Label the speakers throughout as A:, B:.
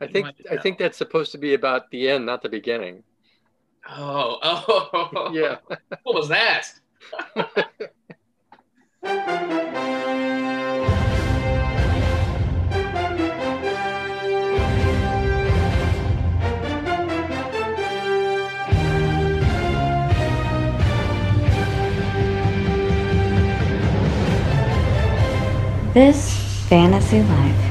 A: I think I think that's supposed to be about the end, not the beginning.
B: Oh, oh,
A: Yeah.
B: What was that?
C: This Fantasy Life.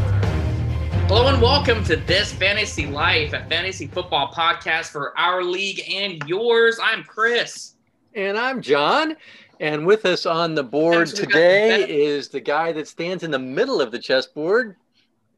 B: Hello and welcome to this Fantasy Life, a fantasy football podcast for our league and yours. I'm Chris.
A: And I'm John. And with us on the board
B: Thanks, we got
A: today is the guy that stands in the middle of the chessboard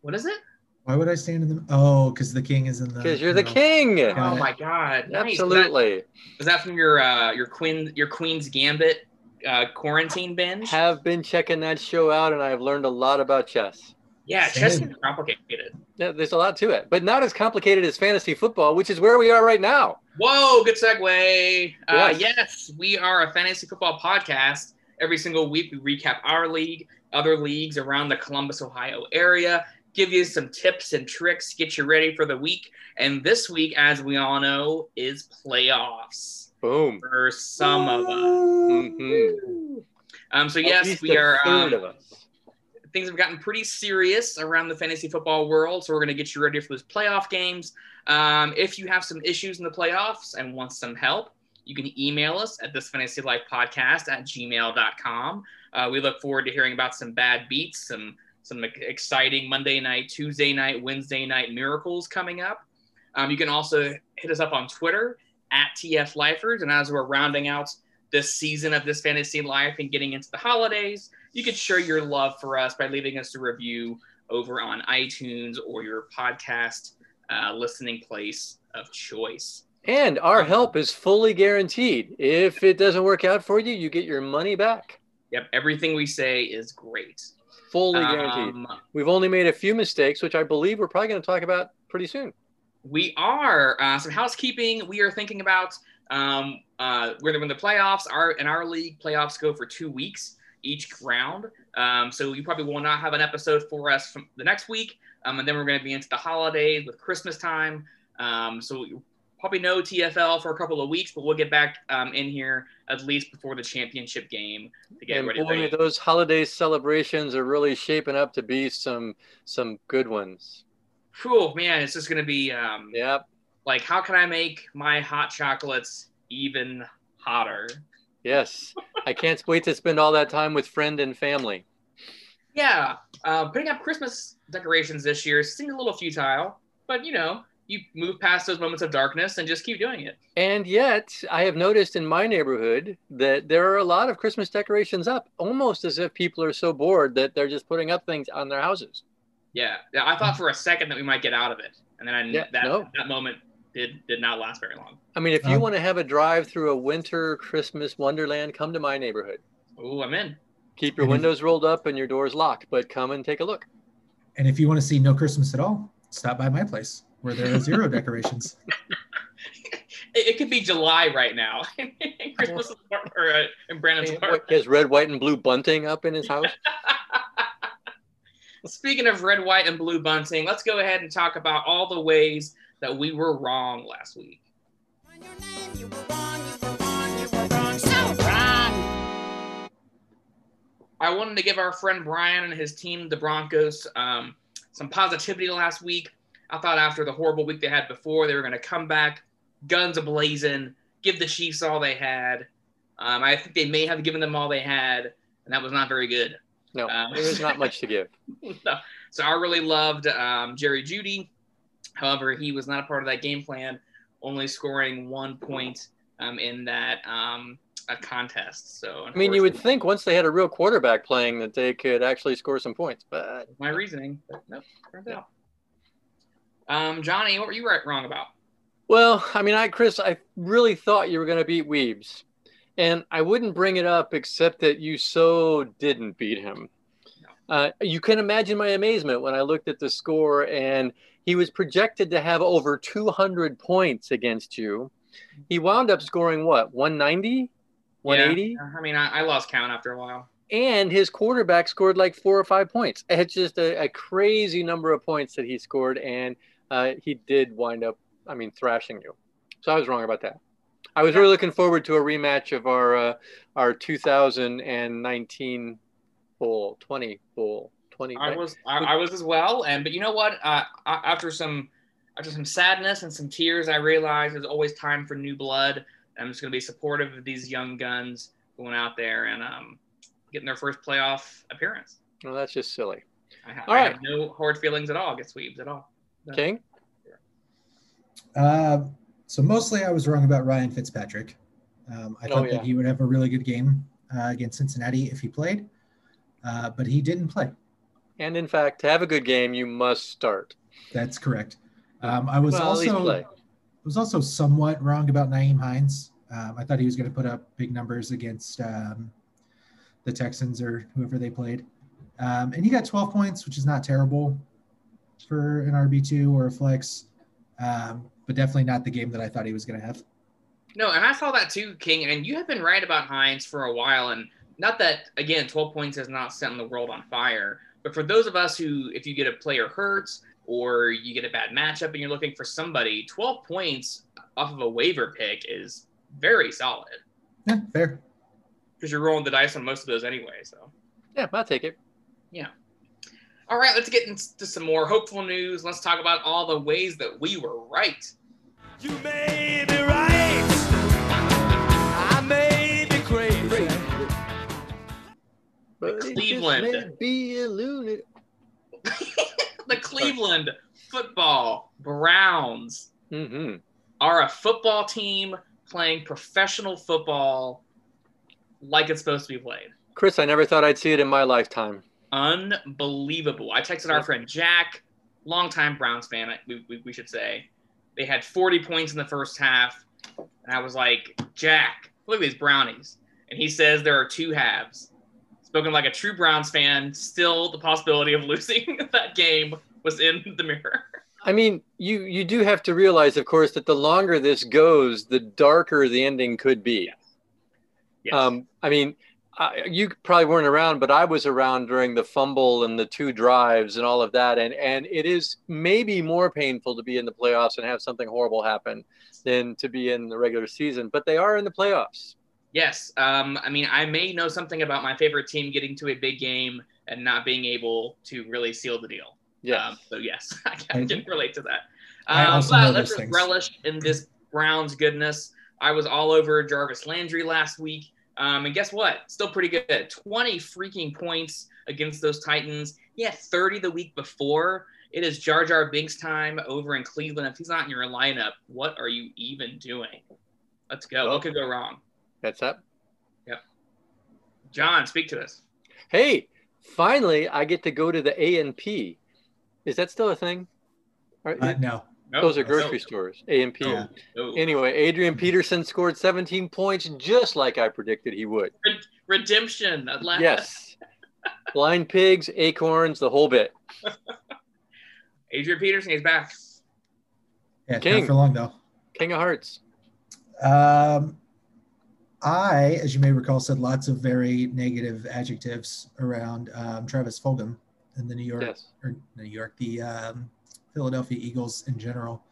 B: What is it?
D: Why would I stand in the? Oh, because the king is in the.
A: because you're the
D: no.
A: king.
D: Got
B: Oh
D: it.
B: my God! Nice.
A: Absolutely.
B: Is that from your uh, your queen your Queen's Gambit uh, quarantine binge?
A: Have been checking that show out, and I've learned a lot about chess.
B: Yeah, chess is complicated.
A: Yeah, there's a lot to it, but not as complicated as fantasy football, which is where we are right now.
B: Whoa, good segue. Uh,
A: Yes.
B: yes, we are a fantasy football podcast. Every single week, we recap our league, other leagues around the Columbus, Ohio area, give you some tips and tricks, get you ready for the week. And this week, as we all know, is playoffs
A: Boom.
B: for some of us.
A: Mhm.
B: Um, so
A: At
B: yes, we are. Um,
A: of us.
B: Things have gotten pretty serious around the fantasy football world, so we're going to get you ready for those playoff games. Um, if you have some issues in the playoffs and want some help, you can email us at this fantasy life podcast at gmail.com. Uh, we look forward to hearing about some bad beats, some some exciting Monday night, Tuesday night, Wednesday night miracles coming up. Um, you can also hit us up on Twitter at TF Lifers. And as we're rounding out this season of this fantasy life and getting into the holidays, you could show your love for us by leaving us a review over on iTunes or your podcast uh, listening place of choice.
A: And our help is fully guaranteed. If it doesn't work out for you, you get your money back.
B: Yep, everything we say is great.
A: Fully guaranteed.
B: Um,
A: We've only made a few mistakes, which I believe we're probably going to talk about pretty soon.
B: we are uh, some housekeeping. We are thinking about um, uh, we're when the playoffs are in our league. Playoffs go for two weeks each round, um, so you probably will not have an episode for us from the next week, um, and then we're going to be into the holidays with Christmas time. Um, so probably no TFL for a couple of weeks, but we'll get back um, in here at least before the championship game to get
A: and
B: ready.
A: boy, those holiday celebrations are really shaping up to be some some good ones.
B: Whew, man, it's just going to be um,
A: Yep.
B: like how can I make my hot chocolates even hotter?
A: Yes. I can't wait to spend all that time with friend and family.
B: Yeah, uh, putting up Christmas decorations this year seemed a little futile, but you know, you move past those moments of darkness and just keep doing it.
A: And yet, I have noticed in my neighborhood that there are a lot of Christmas decorations up, almost as if people are so bored that they're just putting up things on their houses.
B: Yeah, yeah, I thought for a second that we might get out of it, and then I,
A: Yeah,
B: that
A: no.
B: that moment did did not last very long.
A: I mean, if you
D: Um,
A: want to have a drive through a winter Christmas wonderland, come to my neighborhood.
B: Oh, I'm in.
A: Keep your
D: And if-
A: windows rolled up and your doors locked, but come and take a look.
D: And if you want to see no Christmas at all, stop by my place where there are zero decorations.
B: It, it could be July right now. Christmas is- or uh, in Brandon's
A: What,
B: apartment.
A: he has red, white, and blue bunting up in his house.
B: Speaking of red, white, and blue bunting, let's go ahead and talk about all the ways that we were wrong last week. I wanted to give our friend Brian and his team, the Broncos, um, some positivity last week. I thought after the horrible week they had before, they were going to come back, guns ablazing, give the Chiefs all they had. Um, I think they may have given them all they had, and that was not very good.
A: No,
B: Um,
A: was not much to give.
B: No. So I really loved um, Jerry Jeudy. However, he was not a part of that game plan, only scoring one point um, in that um, a contest. So
A: I mean, you would think once they had a real quarterback playing that they could actually score some points, but
B: my reasoning, but nope, turns out. Um, Johnny, what were you right wrong about?
A: Well, I mean, I, Chris, I really thought you were going to beat Weebs. And I wouldn't bring it up except that you so didn't beat him. Uh, you can imagine my amazement when I looked at the score and he was projected to have over 200 points against you. He wound up scoring what, 190? 180?
B: Yeah, I mean, I, I lost count after a while.
A: And his quarterback scored like four or five points. It's just a, a crazy number of points that he scored. And uh, he did wind up, I mean, thrashing you. So I was wrong about that. I was really looking forward to a rematch of our uh, our 2019 bowl, 20 bowl, 20.
B: I
A: right?
B: was I, I was as well, and but you know what? Uh, a- after some after some sadness and some tears, I realized there's always time for new blood. I'm just going to be supportive of these young guns going out there and um, getting their first playoff appearance.
A: Well, that's just silly.
B: I, ha-
A: All
B: I
A: right.
B: have no hard feelings at all against Weebs at all.
A: King?
D: Uh, so mostly I was wrong about Ryan Fitzpatrick. Um, I
A: Oh,
D: thought
A: yeah.
D: that he would have a really good game uh, against Cincinnati if he played, uh, but he didn't play.
A: And in fact, to have a good game, you must start.
D: That's correct. Um, I was
A: Well, at least
D: also
A: play.
D: was also somewhat wrong about Nyheim Hines. Um, I thought he was going to put up big numbers against um, the Texans or whoever they played, um, and he got 12 points, which is not terrible for an RB two or a flex, um, but definitely not the game that I thought he was going to have.
B: No, and I saw that too, King. And you have been right about Hines for a while. And not that, again, 12 points has not set the world on fire. But for those of us who, if you get a player hurts or you get a bad matchup and you're looking for somebody, 12 points off of a waiver pick is very solid
D: Yeah, fair.
B: because you're rolling the dice on most of those anyway. So,
A: Yeah, I'll take it. Yeah.
B: All right, let's get into some more hopeful news. Let's talk about all the ways that we were right.
E: You may be right.
A: But it just
B: Cleveland.
A: may be a lunatic.
B: the Cleveland football Browns
A: hmm
B: are a football team playing professional football like it's supposed to be played.
A: Chris, I never thought I'd see it in my lifetime.
B: Unbelievable. I texted our friend Jack, longtime Browns fan, we, we, we should say. They had 40 points in the first half. And I was like, Jack, look at these brownies. And he says there are two halves. Spoken like a true Browns fan, still the possibility of losing that game was in the mirror.
A: I mean, you you do have to realize, of course, that the longer this goes, the darker the ending could be.
B: Yes.
A: Um, I mean, I, you probably weren't around, but I was around during the fumble and the two drives and all of that, and and it is maybe more painful to be in the playoffs and have something horrible happen than to be in the regular season. But they are in the playoffs.
B: Yes. Um, I mean, I may know something about my favorite team getting to a big game and not being able to really seal the deal.
A: Yeah.
B: Um, so yes, I can, I can relate to that. Um, but
D: know
B: let's just
D: things.
B: relish in this Browns goodness. I was all over Jarvis Landry last week. Um, and guess what? Still pretty good. 20 freaking points against those Titans. He had 30 the week before. It is Jar Jar Binks time over in Cleveland. If he's not in your lineup, what are you even doing? Let's go. What could go wrong?
A: That's up. Yep.
B: John, speak to us.
A: Hey, finally, I get to go to the A and P. Is that still a thing? Are-
D: Uh, no,
B: No,
A: those are
B: no,
A: grocery stores. A and P.
B: No, no.
A: Anyway, Adrian Peterson scored 17 points, just like I predicted he would.
B: Redemption. At last.
A: Yes. Blind pigs, acorns, the whole bit.
B: Adrian Peterson is back.
D: yeah,
A: King.
D: not for long though.
A: King of Hearts.
D: Um, I, as you may recall, said lots of very negative adjectives around um, Travis Fulgham and the New York
A: Yes.
D: or New York, the um, Philadelphia Eagles in general.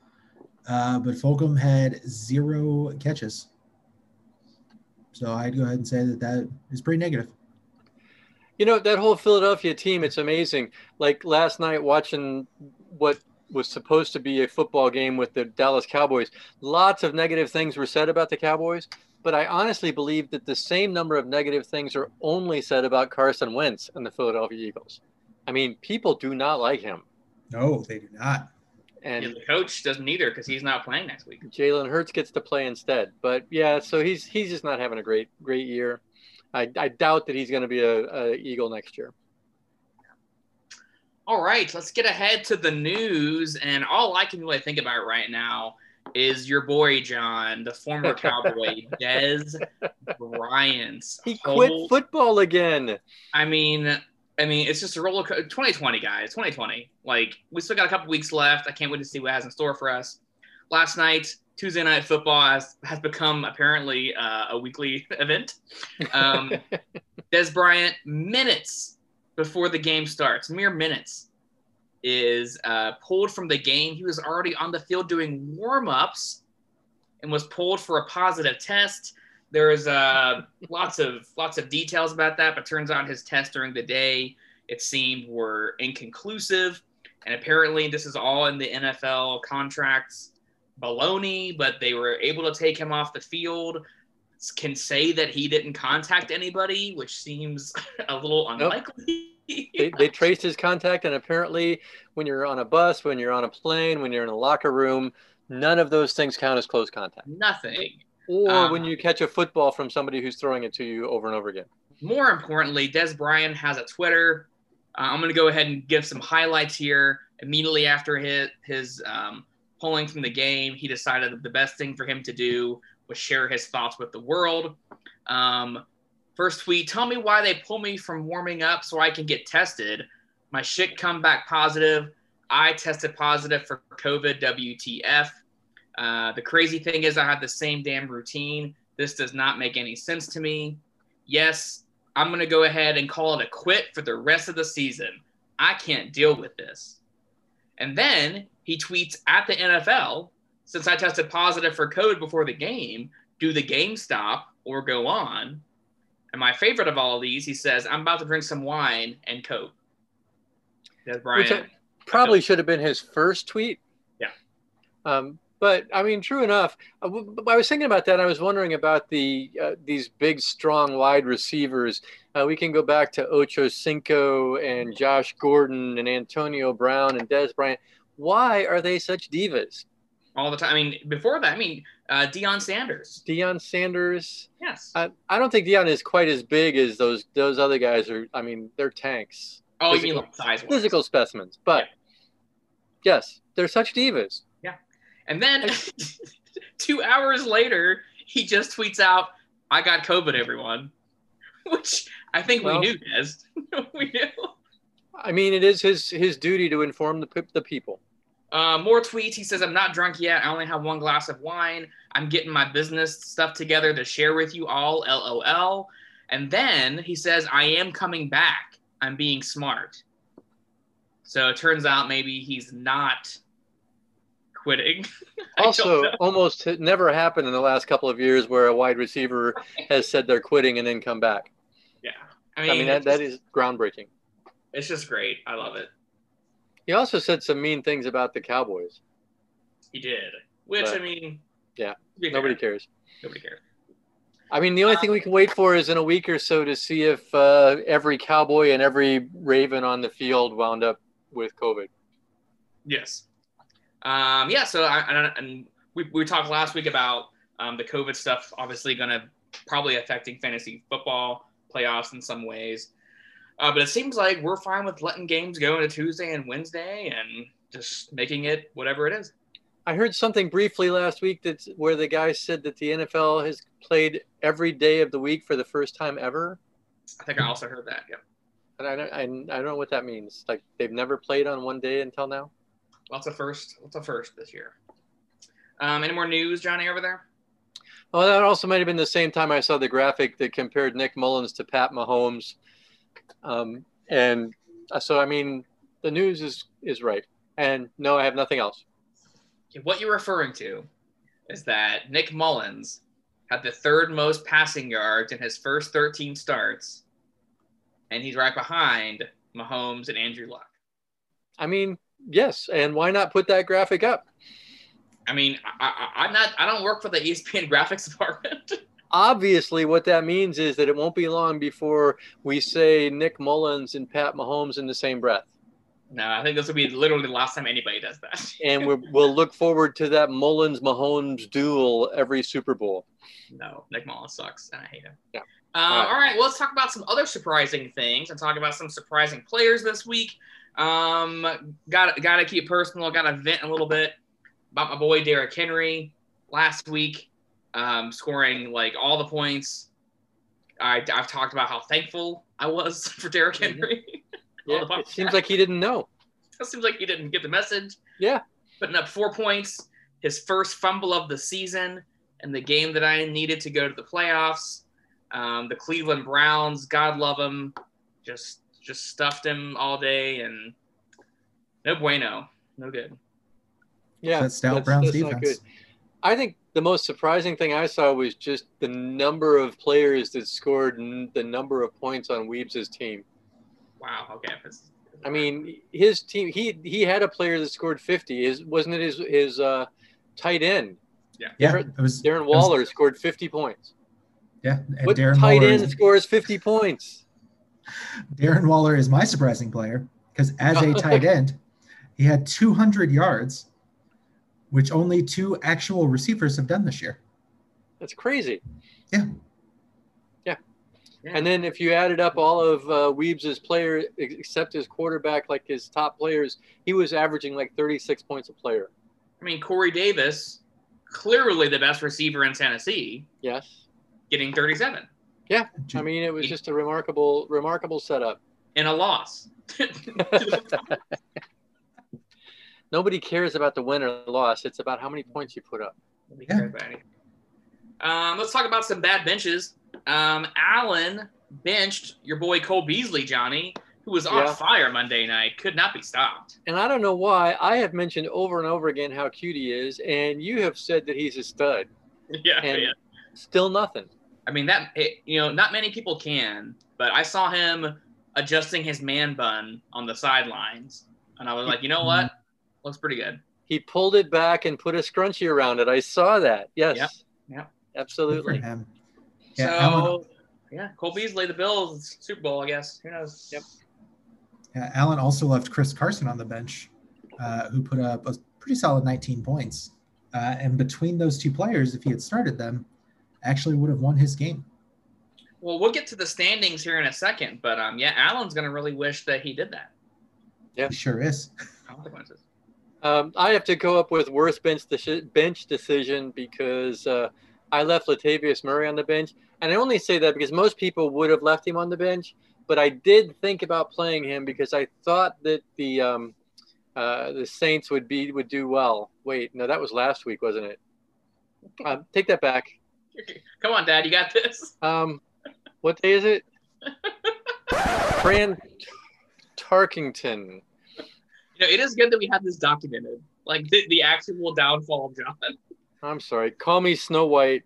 D: Uh, but Fulgham had zero catches, so I'd go ahead and say that that is pretty negative.
A: You know, that whole Philadelphia team, it's amazing. Like last night watching what was supposed to be a football game with the Dallas Cowboys, lots of negative things were said about the Cowboys, but I honestly believe that the same number of negative things are only said about Carson Wentz and the Philadelphia Eagles. I mean, people do not like him.
D: No, they do not.
B: Yeah,
A: And
B: the coach doesn't either because he's not playing next week.
A: Jalen Hurts gets to play instead. But yeah, so he's he's just not having a great great year. I, I doubt that he's going to be a, a Eagle next year.
B: All right, let's get ahead to the news. And all I can really think about right now is your boy John, the former Cowboy, Dez Bryant.
A: He quit football again.
B: I mean, I mean, it's just a roller coaster. 2020, guys, 2020. Like, we still got a couple weeks left. I can't wait to see what has in store for us. Last night, Tuesday Night Football has, has become apparently uh, a weekly event. Um, Dez Bryant, minutes before the game starts, mere minutes, is uh, pulled from the game. He was already on the field doing warm ups and was pulled for a positive test. There's uh, lots of lots of details about that, but turns out his tests during the day it seemed were inconclusive, and apparently this is all in the NFL contracts baloney. But they were able to take him off the field. Can say that he didn't contact anybody, which seems a little unlikely.
A: They, they traced his contact, and apparently, when you're on a bus, when you're on a plane, when you're in a locker room, none of those things count as close contact.
B: Nothing.
A: Or
B: Um,
A: when you catch a football from somebody who's throwing it to you over and over again.
B: more importantly, Dez Bryant has a Twitter. Uh, I'm going to go ahead and give some highlights here. Immediately after his, his um, pulling from the game, he decided that the best thing for him to do was share his thoughts with the world. Um, first tweet Tell me why they pull me from warming up so I can get tested. My shit come back positive. I tested positive for COVID WTF. Uh, the crazy thing is, I have the same damn routine. This does not make any sense to me. Yes, I'm going to go ahead and call it a quit for the rest of the season. I can't deal with this. And then he tweets at the NFL since I tested positive for COVID before the game, do the game stop or go on? And my favorite of all of these, he says, I'm about to drink some wine and Coke. Bryant.
A: Which probably should have been his first tweet.
B: Yeah.
A: Um, but I mean, true enough. I was thinking about that. I was wondering about the uh, these big, strong wide receivers. Uh, we can go back to Ocho Cinco and Josh Gordon and Antonio Brown and Dez Bryant. Why are they such divas?
B: All the time. I mean, before that, I mean, uh, Deion Sanders.
A: Deion Sanders.
B: Yes.
A: I, I don't think Deion is quite as big as those those other guys are. I mean, they're tanks,
B: oh, you mean like size
A: physical specimens. But yes, they're such divas. Yeah.
B: And then two hours later, he just tweets out, I got COVID, everyone. Which I think
A: Well-
B: we knew, Dez. we knew.
A: I mean, it is his his duty to inform the the people.
B: Uh, more tweets. He says, I'm not drunk yet. I only have one glass of wine. I'm getting my business stuff together to share with you all. LOL. And then he says, I am coming back. I'm being smart. So it turns out maybe he's not quitting.
A: Also, almost never happened in the last couple of years where a wide receiver has said they're quitting and then come back.
B: yeah.
A: I mean, that,
B: it's
A: that
B: just-
A: is groundbreaking.
B: It's just great. I love it.
A: He also said some mean things about the Cowboys.
B: He did. Which
A: But-
B: I mean,
A: Yeah,
B: be fair,
A: Nobody cares.
B: Nobody cares.
A: I mean, the only thing we can wait for is in a week or so to see if uh, every Cowboy and every Raven on the field wound up with COVID.
B: Yes. Um, yeah. So I, I and we we talked last week about um, the COVID stuff. Obviously, going to probably affecting fantasy football playoffs in some ways. Uh, but it seems like we're fine with letting games go into Tuesday and Wednesday and just making it whatever it is.
A: I heard something briefly last week that's where the guy said that the NFL has played every day of the week for the first time ever.
B: I think I also heard that. Yeah.
A: And I don't, I, I don't know what that means. Like they've never played on one day until now.
B: Lots a first. Lots a first this year. Um, any more news, Johnny, over there?
A: Well, that also might have been the same time I saw the graphic that compared Nick Mullens to Pat Mahomes. Um, and uh, so, I mean, the news is is right. And no, I have nothing else.
B: What you're referring to is that Nick Mullens had the third most passing yards in his first 13 starts, and he's right behind Mahomes and Andrew Luck.
A: I mean, yes. And why not put that graphic up?
B: I mean, I, I, I'm not. I don't work for the ESPN graphics department.
A: Obviously, what that means is that it won't be long before we say Nick Mullens and Pat Mahomes in the same breath.
B: no, I think this will be literally the last time anybody does that.
A: And we're, we'll look forward to that Mullens Mahomes duel every Super Bowl.
B: no, Nick Mullens sucks, and I hate him.
A: Yeah.
B: Uh,
A: All right.
B: all right, well, let's talk about some other surprising things and talk about some surprising players this week. Um, got got to keep personal. Got to vent a little bit about my boy Derrick Henry last week, um, scoring like all the points. I, I've talked about how thankful I was for Derrick
A: Mhm.
B: Henry. All
A: Yeah, it seems like he didn't know.
B: it seems like he didn't get the message.
A: Yeah.
B: Putting up four points, his first fumble of the season, and the game that I needed to go to the playoffs. Um, the Cleveland Browns, God love them, just just stuffed him all day, and No bueno. No good.
A: Yeah,
D: that's stout Browns
A: not
D: defense.
A: I think the most surprising thing I saw was just the number of players that scored n- the number of points on Weebs' team.
B: Wow. Okay. That's-
A: I mean, his team he he had a player that scored 50. His wasn't it his his uh, tight end
D: Yeah,
A: Darren-
D: it was
A: Darren
D: it was-
A: Waller scored 50 points.
D: yeah, and
A: What
D: Darren
A: tight
D: Waller,
A: end
D: is,
A: scores 50 points?
D: Darren Waller is my surprising player because as a tight end, he had 200 yards, which only two actual receivers have done this year.
A: That's crazy.
D: Yeah.
A: Yeah.
B: Yeah.
A: And then if you added up all of uh, Weebs' players, except his quarterback, like his top players, he was averaging like 36 points a player.
B: I mean, Corey Davis, clearly the best receiver in Tennessee,
A: Yes.
B: getting 37 Yeah.
A: I mean, it was just a remarkable, remarkable setup.
B: in a loss.
A: Nobody cares about the win or loss. It's about how many points you put up.
B: Nobody
D: Yeah.
B: cares about anything. Um, let's talk about some bad benches. Um, Allen benched your boy Cole Beasley, Johnny, who was on
A: Yeah.
B: fire Monday night, could not be stopped.
A: And I don't know why. I have mentioned over and over again how cute he is, and you have said that he's a stud.
B: Yeah,
A: And
B: yeah.
A: still nothing.
B: I mean that it, you know, not many people can, but I saw him adjusting his man bun on the sidelines, and I was like, you know what, looks pretty good.
A: He pulled it back and put a scrunchie around it. I saw that. Yes.
B: Yep. Yep.
D: Good for
A: Absolutely.
D: him. Yeah,
B: so,
D: Allen-
B: yeah, Cole Beasley, the Bills, Super Bowl, I guess. Who knows?
A: Yep.
D: Yeah, Allen also left Chris Carson on the bench, uh, who put up a pretty solid 19 points. Uh, and between those two players, if he had started them, actually would have won his game.
B: Well, we'll get to the standings here in a second, but um, yeah, Allen's gonna really wish that he did that.
A: Yeah.
D: He sure is.
B: Consequences.
A: Um, I have to go up with worst bench deci- bench decision because uh, I left Latavius Murray on the bench, and I only say that because most people would have left him on the bench, but I did think about playing him because I thought that the um, uh, the Saints would be would do well. Wait, no, that was last week, wasn't it? Um, take that back.
B: Come on, Dad, you got this.
A: Um, what day is it? Fran Tarkenton.
B: You know, it is good that we have this documented, like the, the actual downfall of John.
A: I'm sorry. Call me Snow White.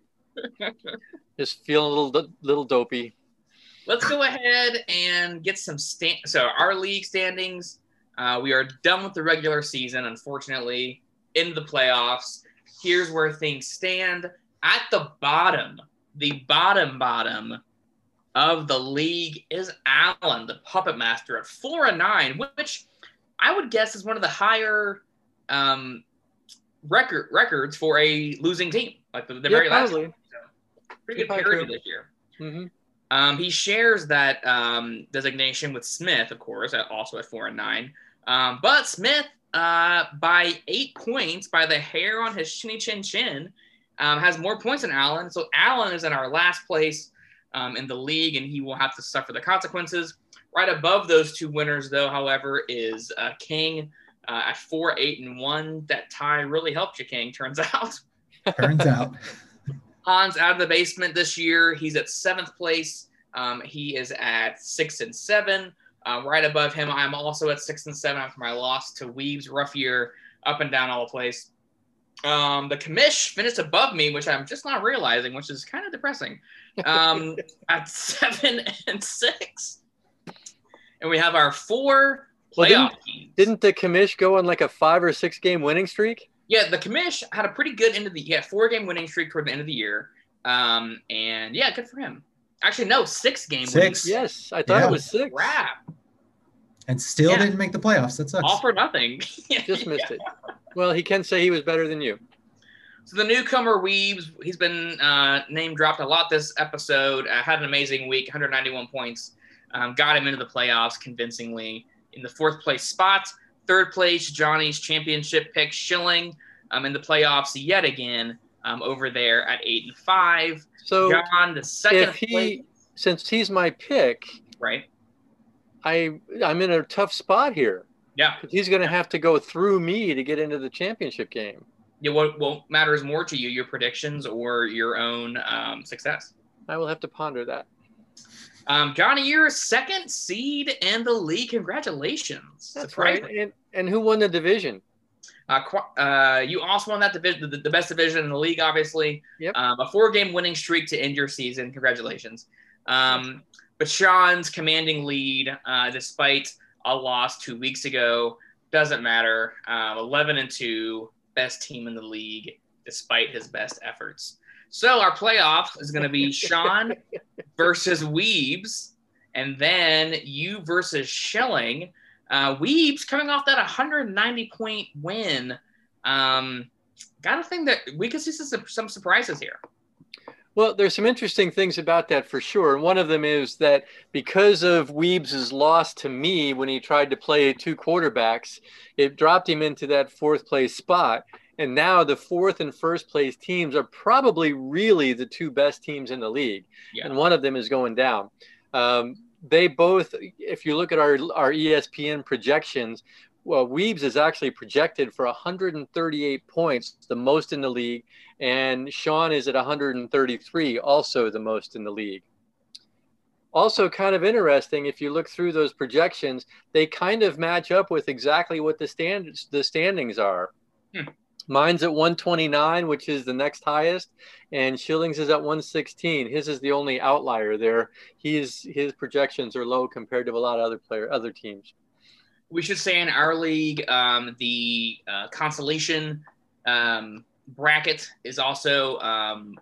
A: Just feeling a little little dopey.
B: Let's go ahead and get some stand. So our league standings. Uh, we are done with the regular season, unfortunately. In the playoffs, here's where things stand. At the bottom, the bottom bottom of the league is Allen, the puppet master, at four and nine, which I would guess is one of the higher um, record records for a losing team, like the, the
A: Yeah,
B: very last.
A: probably.
B: one. So, pretty good parity this year.
A: hmm
B: Um, he shares that um, designation with Smith, of course, at, also at four and nine. Um, but Smith, uh, by eight points, by the hair on his chinny chin chin, um, has more points than Allen. So Allen is in our last place um, in the league, and he will have to suffer the consequences. Right above those two winners, though, however, is uh, King uh, at four, eight, and one. That tie really helped you, King. Turns out.
D: Turns out.
B: Hans out of the basement this year. He's at seventh place. Um, he is at six and seven. Uh, right above him, I'm also at six and seven after my loss to Weaves. Rough year, up and down all the place. Um, the commish finished above me, which I'm just not realizing, which is kind of depressing. Um, at seven and six, and we have our four
A: Well,
B: playoff
A: didn't-
B: teams.
A: Didn't the commish go on like a five or six game winning streak?
B: Yeah, the commish had a pretty good end of the yeah four game winning streak toward the end of the year. Um, and yeah, good for him. Actually, no, six game winning
D: Six.
B: streak.
A: Yes, I thought
D: Yeah.
A: it was six.
B: Crap,
D: And still
B: Yeah.
D: didn't make the playoffs. That sucks.
B: all for nothing.
A: Just missed it. Well, he can say he was better than you.
B: So the newcomer Weaves, he's been uh, name dropped a lot this episode. Uh, had an amazing week, 191 points. Um, got him into the playoffs convincingly in the fourth place spot. Third place, Johnny's championship pick, Schilling, um, in the playoffs yet again um, over there at eight and five.
A: So
B: John, the second
A: if he,
B: place,
A: since he's my pick,
B: right?
A: I I'm in a tough spot here.
B: Yeah,
A: He's going to have to go through me to get into the championship game.
B: Yeah, what, what matters more to you, your predictions or your own um, success?
A: I will have to ponder that.
B: Um, Johnny, you're second seed in the league. Congratulations.
A: That's right. And, and who won the division?
B: Uh, uh, you also won that division, the, the best division in the league, obviously.
A: Yep.
B: Um, a four-game winning streak to end your season. Congratulations. Um, but Sean's commanding lead, uh, despite a loss two weeks ago, doesn't matter. Um, Eleven and two, best team in the league, despite his best efforts. So our playoff is going to be Sean versus Weebs, and then you versus Shelling. Uh, Weebs coming off that 190 point win. Um, gotta think that we could see some, some surprises here.
A: Well, there's some interesting things about that for sure. And one of them is that because of Weebs' loss to me when he tried to play two quarterbacks, it dropped him into that fourth place spot. And now the fourth and first place teams are probably really the two best teams in the league.
B: Yeah.
A: And one of them is going down. Um, they both, if you look at our, our ESPN projections, well, Weebs is actually projected for 138 points, the most in the league, and Sean is at 133, also the most in the league. Also, kind of interesting if you look through those projections, they kind of match up with exactly what the standards the standings are.
B: Hmm.
A: Mine's at 129, which is the next highest, and Schilling's is at 116. His is the only outlier there. He's his projections are low compared to a lot of other player other teams.
B: We should say in our league, um, the uh, consolation um, bracket is also um,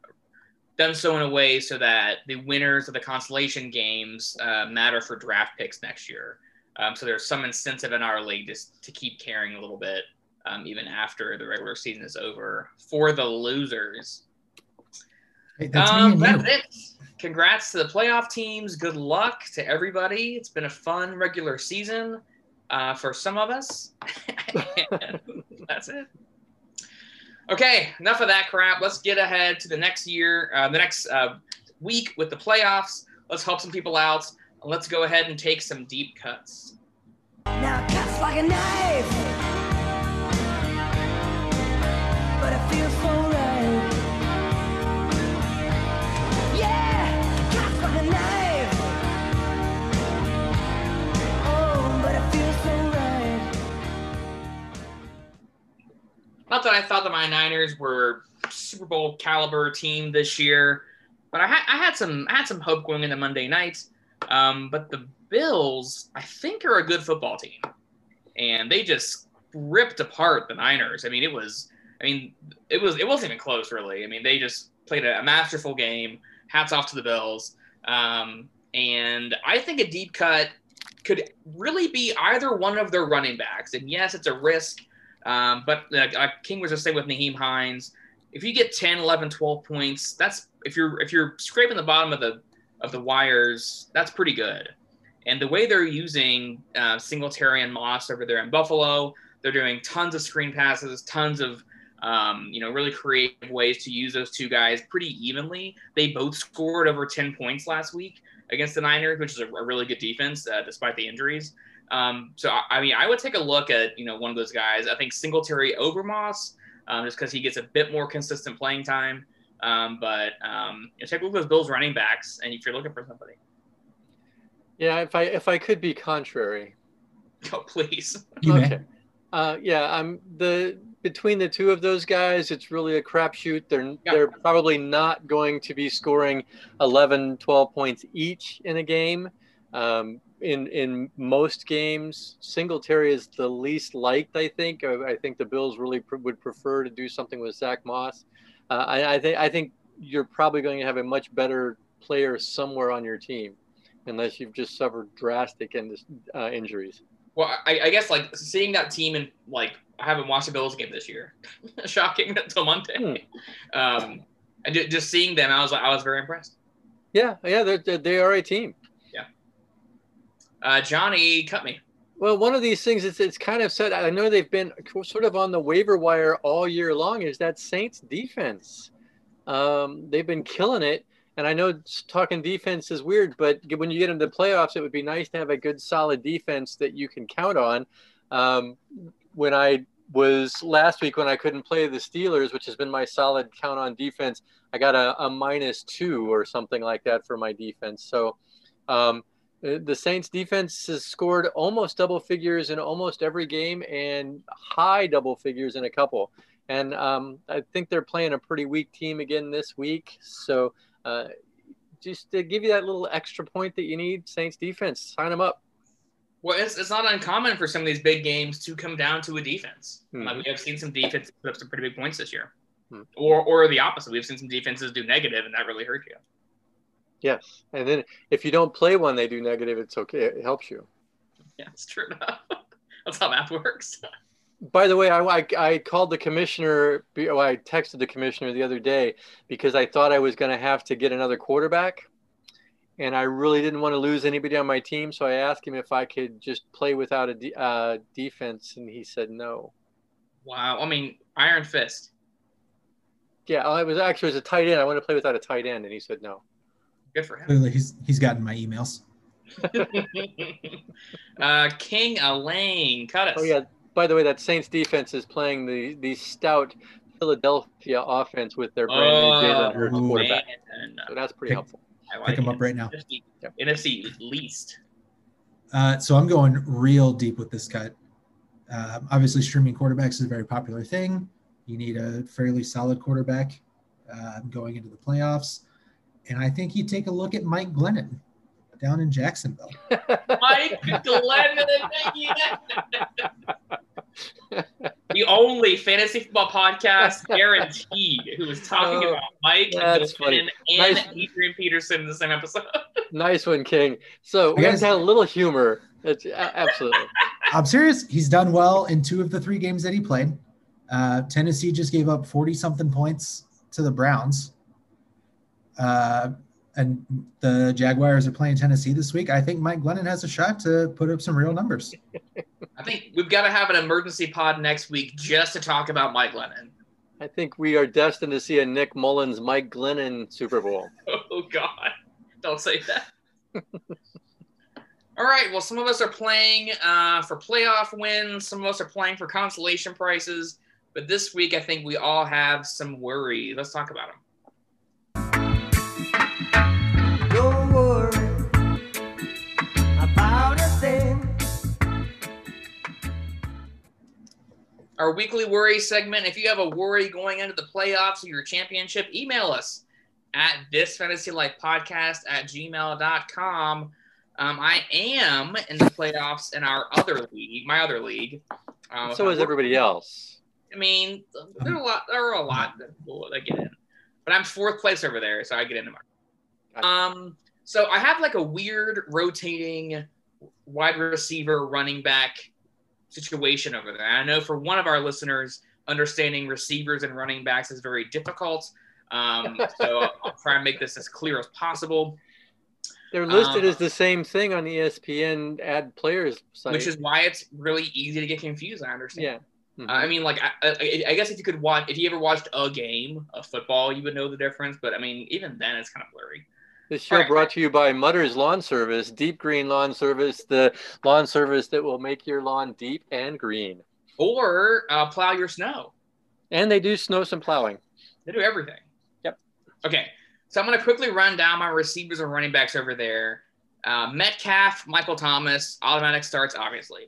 B: done so in a way so that the winners of the consolation games uh, matter for draft picks next year. Um, so there's some incentive in our league just to keep caring a little bit, um, even after the regular season is over, for the losers.
D: Hey, that's
B: Um,
D: me and
B: that's
D: you.
B: it. Congrats to the playoff teams. Good luck to everybody. It's been a fun regular season uh, for some of us. That's it. Okay, enough of that crap. Let's get ahead to the next year, uh, the next uh, week with the playoffs. Let's help some people out. Let's go ahead and take some deep cuts.
F: Now cuts like a knife,
B: Not that I thought that my Niners were Super Bowl caliber team this year, but I, ha- I had some I had some hope going into Monday night. Um, but the Bills, I think, are a good football team, and they just ripped apart the Niners. I mean, it was I mean it was it wasn't even close really. I mean, they just played a, a masterful game. Hats off to the Bills. Um, and I think a deep cut could really be either one of their running backs. And yes, it's a risk. Um, but uh, King was just saying with Nyheim Hines, if you get 10, 11, 12 points, that's if you're if you're scraping the bottom of the of the wires, that's pretty good. And the way they're using uh, Singletary and Moss over there in Buffalo, they're doing tons of screen passes, tons of um, you know really creative ways to use those two guys pretty evenly. They both scored over 10 points last week against the Niners, which is a, a really good defense uh, despite the injuries. Um, so I, I mean, I would take a look at you know one of those guys. I think Singletary over Moss, um, just because he gets a bit more consistent playing time. Um, but um, you know, take a look at those Bills running backs, and if you're looking for somebody,
A: Yeah, if I if I could be contrary.
B: oh please.
D: You
A: okay. Uh, yeah, I'm the between the two of those guys, it's really a crapshoot. They're
B: Yeah.
A: they're probably not going to be scoring 11, 12 points each in a game. Um, in in most games, Singletary is the least liked. I think. I, I think the Bills really pr- would prefer to do something with Zach Moss. Uh, I, I think I think you're probably going to have a much better player somewhere on your team, unless you've just suffered drastic in, uh, injuries.
B: Well, I, I guess like seeing that team and like I haven't watched a Bills game this year, shocking until Monday. Um, and just seeing them, I was I was very impressed.
A: Yeah, yeah, they're, they are a team.
B: Uh, Johnny cut me.
A: Well, one of these things is it's kind of said. I know they've been sort of on the waiver wire all year long. Is that Saints defense? Um, they've been killing it, and I know talking defense is weird, but when you get into the playoffs, it would be nice to have a good, solid defense that you can count on. Um, when I was last week when I couldn't play the Steelers, which has been my solid count on defense, I got a, a minus two or something like that for my defense. So Um, the the Saints defense has scored almost double figures in almost every game and high double figures in a couple. And um, I think they're playing a pretty weak team again this week. So uh, just to give you that little extra point that you need, Saints defense, sign them up.
B: Well, it's, it's not uncommon for some of these big games to come down to a defense. Like we have seen some defenses put up some pretty big points this year,
A: Hmm.
B: or or the opposite. We've seen some defenses do negative, and that really hurt you.
A: Yes. And then if you don't play one, they do negative, it's okay. It helps you.
B: Yeah, it's true enough. That's how math works.
A: By the way, I, I, I called the commissioner, well, I texted the commissioner the other day because I thought I was going to have to get another quarterback. And I really didn't want to lose anybody on my team. So I asked him if I could just play without a de- uh, defense. And he said no.
B: Wow. I mean, Iron Fist.
A: Yeah, oh, it was actually it was a tight end. I want to play without a tight end. And he said no.
B: Good for him.
D: Clearly, he's he's gotten my emails.
B: uh, King Elaine, cut us.
A: Oh, yeah. By the way, that Saints defense is playing the, the stout Philadelphia offense with their brand new Jalen Hurts
D: Oh,
A: quarterback.
B: man.
A: So that's pretty
D: Pick-
A: helpful.
B: I
D: Pick him
B: it.
D: up right now.
B: NFC,
A: Yep.
B: NFC least.
D: Uh, so I'm going real deep with this cut. Um, obviously, streaming quarterbacks is a very popular thing. You need a fairly solid quarterback uh, going into the playoffs, and I think you take a look at Mike Glennon down in Jacksonville.
B: Mike Glennon. the only fantasy football podcast guaranteed who was talking
A: Oh,
B: about Mike
A: that's funny.
B: Glennon and
A: Nice.
B: Adrian Peterson in the same episode.
A: Nice one, King. So we
D: I
A: have
D: guess-
A: to have a little humor. It's a- absolutely.
D: I'm serious. He's done well in two of the three games that he played. Uh, Tennessee just gave up 40 something points to the Browns. Uh, and the Jaguars are playing Tennessee this week. I think Mike Glennon has a shot to put up some real numbers.
B: I think we've got to have an emergency pod next week just to talk about Mike Glennon.
A: I think we are destined to see a Nick Mullens, Mike Glennon Super Bowl.
B: Oh God, don't say that. All right. Well, some of us are playing uh, for playoff wins. Some of us are playing for consolation prizes. But this week, I think we all have some worry. Let's talk about them. Our weekly worry segment. If you have a worry going into the playoffs or your championship, email us at this fantasy life podcast at gmail.com. Um, I am in the playoffs in our other league, my other league. Uh,
A: So is everybody else.
B: I mean, there are a lot. There are a lot that people that get in, but I'm fourth place over there, so I get into my. Um, so I have like a weird rotating wide receiver, running back situation over there. I know for one of our listeners, understanding receivers and running backs is very difficult. Um, so I'll try and make this as clear as possible,
A: They're listed
B: Um,
A: as the same thing on the ESPN ad players site.
B: which is why it's really easy to get confused. I understand.
A: Yeah. Mhm.
B: Uh, I mean, like, I, I, I guess if you could watch, if you ever watched a game of football, you would know the difference. But I mean, even then, it's kind of blurry.
A: This show
B: Alright.
A: brought to you by Mutter's Lawn Service, Deep Green Lawn Service, the lawn service that will make your lawn deep and green.
B: Or uh, plow your snow.
A: And they do snow some plowing.
B: They do everything.
A: Yep.
B: Okay, so I'm going to quickly run down my receivers and running backs over there. Uh, Metcalf, Michael Thomas, automatic starts, obviously.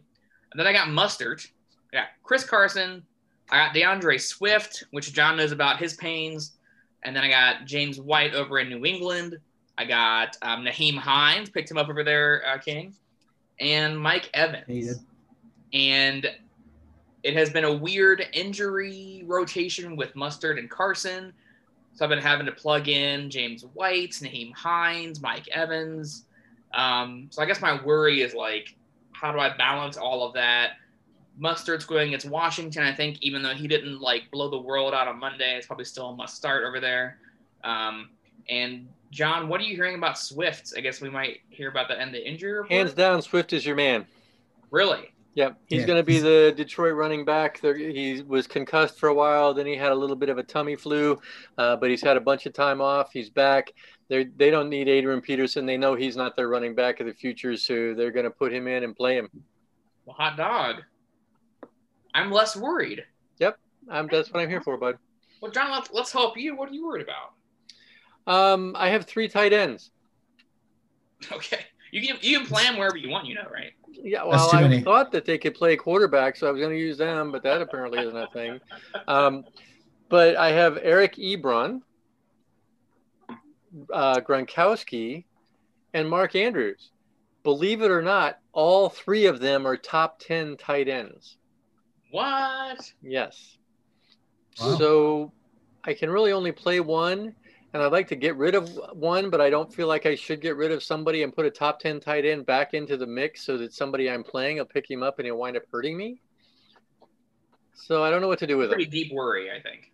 B: And then I got Mustard. I got Chris Carson. I got D'Andre Swift, which John knows about his pains. And then I got James White over in New England. I got um, Nyheim Hines, picked him up over there, uh, King. And Mike Evans and it has been a weird injury rotation with Mustard and Carson. So I've been having to plug in James White, Nyheim Hines, Mike Evans. Um, so I guess my worry is like, how do I balance all of that? Mustard's going against Washington. I think even though he didn't like blow the world out on Monday, it's probably still a must start over there. Um, and John, what are you hearing about Swift? I guess we might hear about that in the injury report.
A: Hands down, Swift is your man.
B: Really?
A: Yep, he's
D: Yeah,
A: going to be the Detroit running back. There, he was concussed for a while. Then he had a little bit of a tummy flu, uh, but he's had a bunch of time off. He's back. They they don't need Adrian Peterson. They know he's not their running back of the future, so they're going to put him in and play him.
B: Well, hot dog. I'm less worried.
A: Um, that's what I'm here for, bud.
B: Well, John, let's, let's help you. What are you worried about?
A: Um, I have three tight ends.
B: Okay. You can you can plan wherever you want, you know, right?
A: Yeah, well, I
D: many.
A: thought that they could play quarterback, so I was going to use them, but that apparently isn't a thing. Um, but I have Eric Ebron, uh, Gronkowski, and Mark Andrews. Believe it or not, all three of them are top 10 tight ends.
B: What?
A: Yes.
D: Wow.
A: So I can really only play one, and I'd like to get rid of one, but I don't feel like I should get rid of somebody and put a top 10 tight end back into the mix so that somebody I'm playing will pick him up and he'll wind up hurting me. So I don't know what to do with it.
B: Pretty
A: him.
B: deep worry, I think.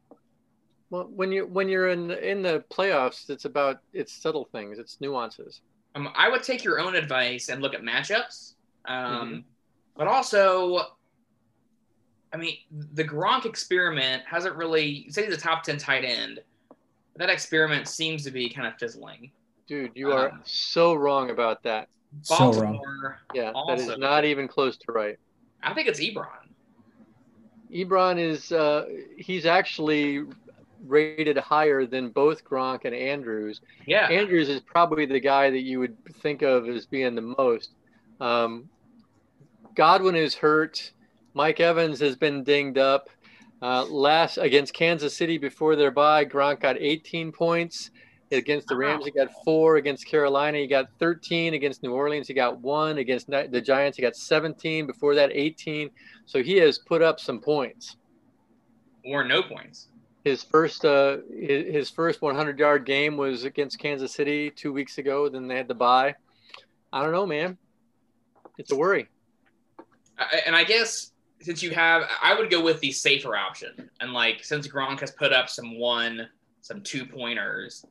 A: Well, when you when you're in in the playoffs, it's about it's subtle things, it's nuances.
B: Um, I would take your own advice and look at matchups. Um,
A: Mm-hmm.
B: But also, I mean, the Gronk experiment hasn't really, say he's a top 10 tight end. That experiment seems to be kind of fizzling.
A: Dude, you are
B: Um,
A: so wrong about that.
D: So wrong.
A: Yeah, that
B: Also-
A: is not even close to right.
B: I think it's Ebron.
A: Ebron is uh, he's actually rated higher than both Gronk and Andrews.
B: Yeah.
A: Andrews is probably the guy that you would think of as being the most. Um, Godwin is hurt. Mike Evans has been dinged up. Uh, last against Kansas City before their bye, Gronk got 18 points. Against the Rams, he got four. Against Carolina, he got 13. Against New Orleans, he got one. Against the Giants, he got 17. Before that, 18. So he has put up some points.
B: or no points.
A: His first uh, his first 100 yard game was against Kansas City two weeks ago. Then they had to buy. I don't know, man. It's a worry.
B: I- And I guess since you have, I would go with the safer option. And like, since Gronk has put up some one, some two pointers,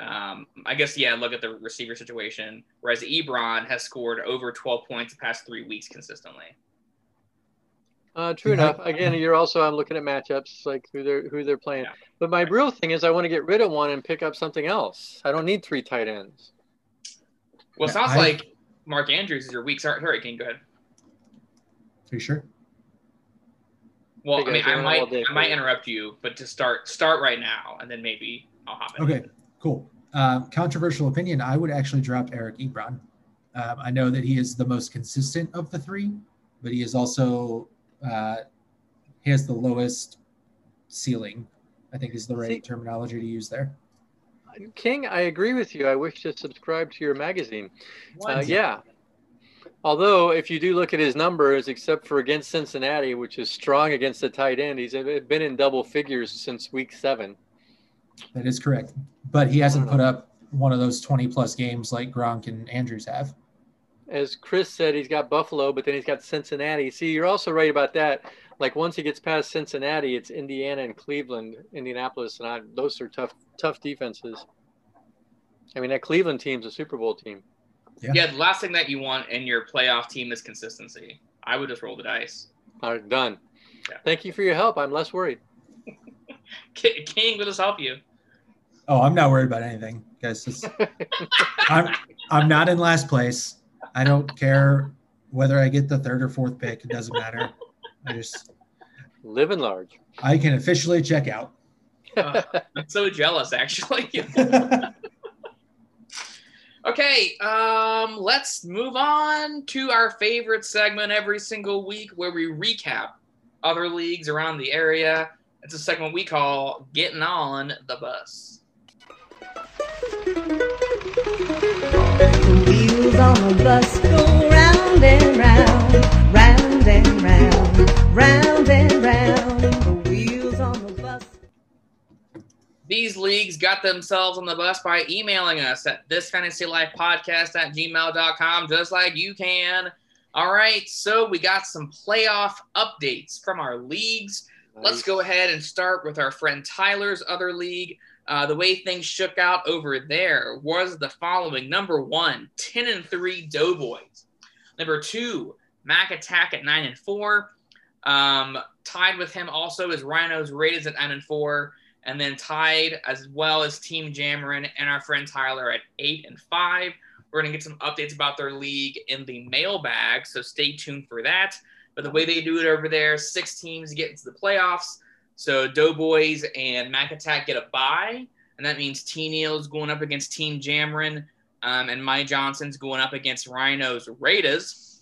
B: um, I guess, yeah, look at the receiver situation. Whereas Ebron has scored over 12 points the past three weeks consistently.
A: Uh, true enough. Again, you're also I'm looking at matchups like who they're who they're playing.
B: Yeah.
A: But my real thing is I want to get rid of one and pick up something else. I don't need three tight ends.
B: Well, it sounds
D: I-
B: like Mark Andrews is your weak. Sorry, sorry, King, go ahead.
D: Are you sure?
B: Well, I mean, I might,
A: day
B: I might interrupt you, but to start, start right now, and then maybe I'll hop in.
D: Okay, cool. Um, controversial opinion. I would actually drop Eric Ebron. Um, I know that he is the most consistent of the three, but he is also uh, he has the lowest ceiling. I think is the right
A: See-
D: terminology to use there.
A: King, I agree with you. I wish to subscribe to your magazine. Uh, yeah. Although, if you do look at his numbers, except for against Cincinnati, which is strong against the tight end, he's been in double figures since week seven.
D: That is correct, but he hasn't mm. put up one of those twenty plus games like Gronk and Andrews have.
A: As Chris said, he's got Buffalo, but then he's got Cincinnati. See, you're also right about that. Like once he gets past Cincinnati, it's Indiana and Cleveland, Indianapolis, and I, those are tough, tough defenses. I mean, that Cleveland team's a Super Bowl team.
D: Yeah.
B: Yeah, the last thing that you want in your playoff team is consistency. I would just roll the dice.
A: All right, done.
B: Yeah.
A: Thank you for your help. I'm less worried.
B: King will just help you.
D: Oh, I'm not worried about anything, guys. Just, I'm I'm not in last place. I don't care whether I get the third or fourth pick. It doesn't matter. I just
A: Living large.
D: I can officially check out.
B: Uh, I'm so jealous, actually. Okay, um, let's move on to our favorite segment every single week where we recap other leagues around the area. It's a segment we call Getting On the Bus.
G: Wheels on the bus go round and round, round and round, round and round.
B: These leagues got themselves on the bus by emailing us at thisfantasylifepodcast at gmail.com, just like you can. All right, so we got some playoff updates from our leagues. Let's go ahead and start with our friend Tyler's other league. Uh, the way things shook out over there was the following: number one, 10 and three Doughboys. Number two, Mac Attack at nine and four. Um, tied with him also is Rhinos Raiders at nine and four, and then tied as well as Team Jammerin and our friend Tyler at eight and five. We're gonna get some updates about their league in the mailbag, so stay tuned for that. But the way they do it over there, six teams get into the playoffs. So Doughboys and Mac Attack get a bye, and that means T Neil's going up against Team Jammerin. Um, and Mike Johnson's going up against Rhinos Raiders.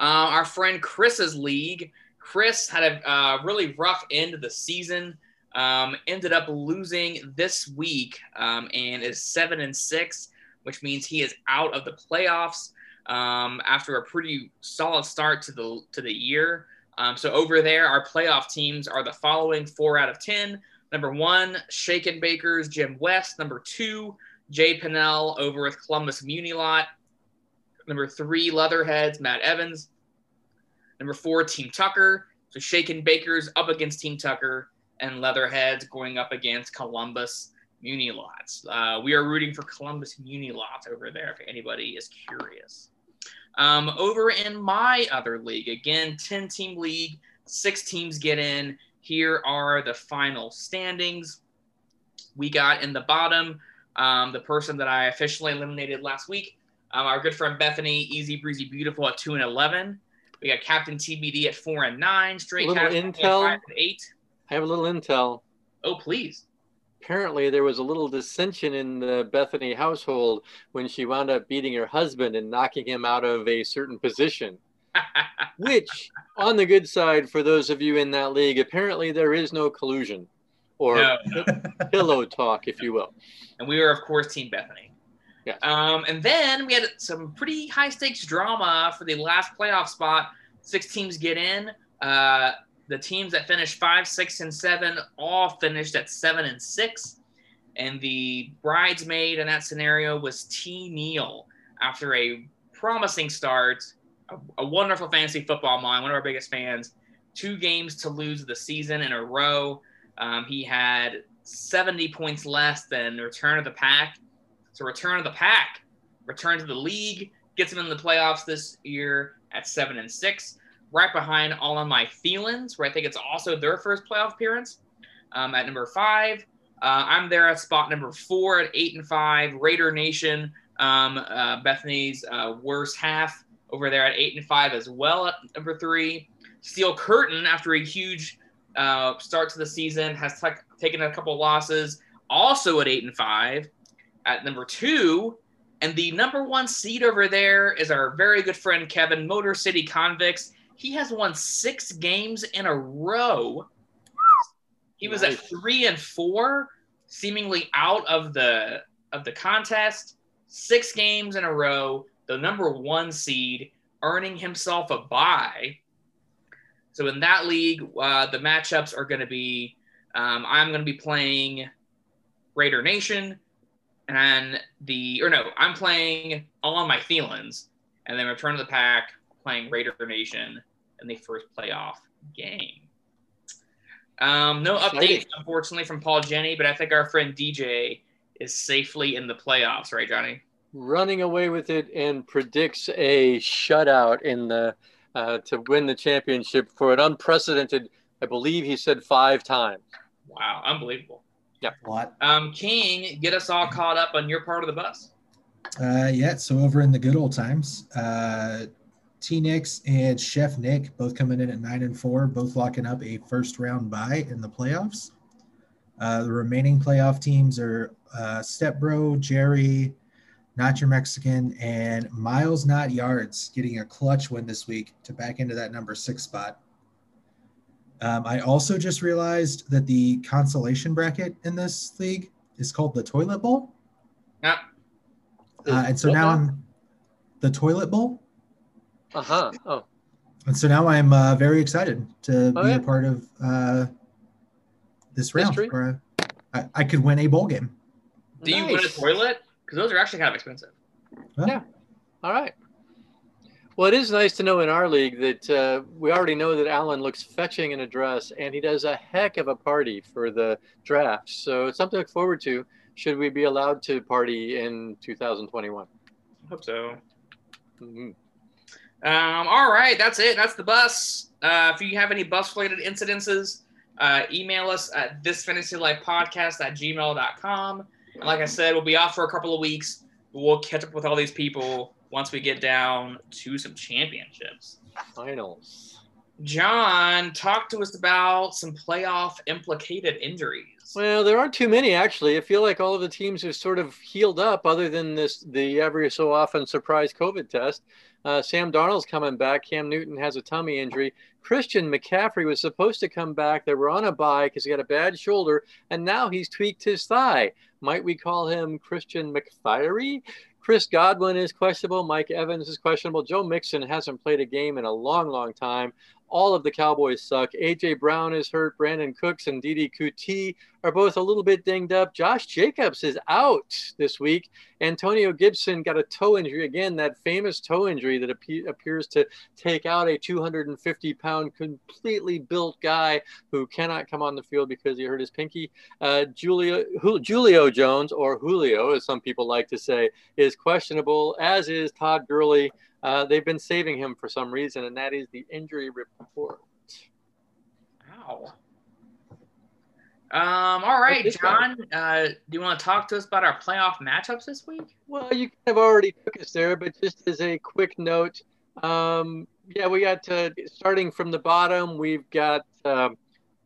B: Uh, our friend Chris's league. Chris had a uh, really rough end of the season. Um, ended up losing this week um, and is seven and six, which means he is out of the playoffs um, after a pretty solid start to the to the year. Um, so over there, our playoff teams are the following: four out of ten. Number one, Shaken Bakers, Jim West. Number two, Jay Pinnell over with Columbus Muni Lot. Number three, Leatherheads, Matt Evans. Number four, Team Tucker. So Shaken Bakers up against Team Tucker, and Leatherheads going up against Columbus Muni Lots. Uh, we are rooting for Columbus Muni Lots over there if anybody is curious. Um, over in my other league, again, 10 team league, six teams get in. Here are the final standings. We got in the bottom um, the person that I officially eliminated last week, um, our good friend Bethany, Easy Breezy Beautiful at 2 and 11. We got Captain TBD at 4 and 9. Straight
A: Little
B: Cats at
A: intel.
B: 5 and 8.
A: I have a little intel.
B: Oh, please.
A: Apparently, there was a little dissension in the Bethany household when she wound up beating her husband and knocking him out of a certain position. Which, on the good side, for those of you in that league, apparently there is no collusion or
B: No, no.
A: pillow talk, if you will.
B: and we are, of course Team Bethany.
A: Yes.
B: Um, and then we had some pretty high stakes drama for the last playoff spot. Six teams get in. Uh, the teams that finished five, six, and seven all finished at seven and six. And the bridesmaid in that scenario was T. Neal after a promising start, a, a wonderful fantasy football mind, one of our biggest fans. Two games to lose the season in a row. Um, he had 70 points less than Return of the Pack. So Return of the Pack, return to the league, gets him in the playoffs this year at seven and six, right behind All on My Feelings, where I think it's also their first playoff appearance. Um, at number five, uh, I'm there at spot number four at eight and five. Raider Nation, um, uh, Bethany's uh, worst half over there at eight and five as well at number three. Steel Curtain, after a huge uh, start to the season, has t- taken a couple losses, also at eight and five. At number two, and the number one seed over there is our very good friend Kevin, Motor City Convicts. He has won six games in a row. He was at three and four, seemingly out of the of the contest. Six games in a row, the number one seed, earning himself a bye. So in that league, uh, the matchups are going to be um, I'm going to be playing Raider Nation, and the or no, I'm playing All on My Feelings, and then Return of the Pack playing Raider Nation in the first playoff game. Um, no updates, unfortunately, from Paul Jenny, but I think our friend DJ is safely in the playoffs, right, Johnny?
A: Running away with it and predicts a shutout in the uh, to win the championship for an unprecedented. I believe he said five times.
B: Wow, unbelievable.
D: A What?
B: Um, King, get us all caught up on your part of the bus.
D: Uh, yeah, so over in the good old times, uh, T Nix and Chef Nick both coming in at nine and four, both locking up a first round bye in the playoffs. Uh, the remaining playoff teams are uh, Stepbro, Jerry, Not Your Mexican, and Miles Not Yards getting a clutch win this week to back into that number six spot. Um, I also just realized that the consolation bracket in this league is called the Toilet Bowl.
B: Yeah.
D: Uh, and so now
A: now?
D: I'm the toilet bowl.
A: Uh huh. Oh,
D: And so now I'm uh, very excited to
A: Oh,
D: be
A: yeah.
D: a part of uh, this round
A: History?
D: where I, I could win a bowl game.
B: Do you win a toilet? Because those are actually kind of expensive.
A: Yeah. All right. Well, it is nice to know in our league that uh, we already know that Alan looks fetching in a dress, and he does a heck of a party for the draft. So it's something to look forward to. Should we be allowed to party in 2021?
B: I hope so.
A: Mhm.
B: Um, all right, that's it. That's the bus. Uh, if you have any bus related incidences, uh, email us at this fantasy life podcast at gmail.com. And like I said, we'll be off for a couple of weeks. But we'll catch up with all these people once we get down to some championships.
A: Finals.
B: John, talk to us about some playoff implicated injuries.
A: Well, there aren't too many actually. I feel like all of the teams have sort of healed up, other than this the every so often surprise COVID test. Uh, Sam Darnold's coming back. Cam Newton has a tummy injury. Christian McCaffrey was supposed to come back. They were on a bye because he got a bad shoulder, and now he's tweaked his thigh. Might we call him Christian McFiery? Chris Godwin is questionable. Mike Evans is questionable. Joe Mixon hasn't played a game in a long, long time. All of the Cowboys suck. AJ Brown is hurt. Brandin Cooks and Didi Kuti are both a little bit dinged up. Josh Jacobs is out this week. Antonio Gibson got a toe injury again, that famous toe injury that appe- appears to take out a 250 pound, completely built guy who cannot come on the field because he hurt his pinky. Uh, Julio, Ju- Julio Jones, or Julio, as some people like to say, is questionable, as is Todd Gurley. Uh, they've been saving him for some reason, and that is the injury report.
B: Ow. Um, all right. John. Uh, do you want to talk to us about our playoff matchups this week?
A: Well, you kind of already took us there, but just as a quick note, um, yeah, we got to, starting from the bottom. We've got um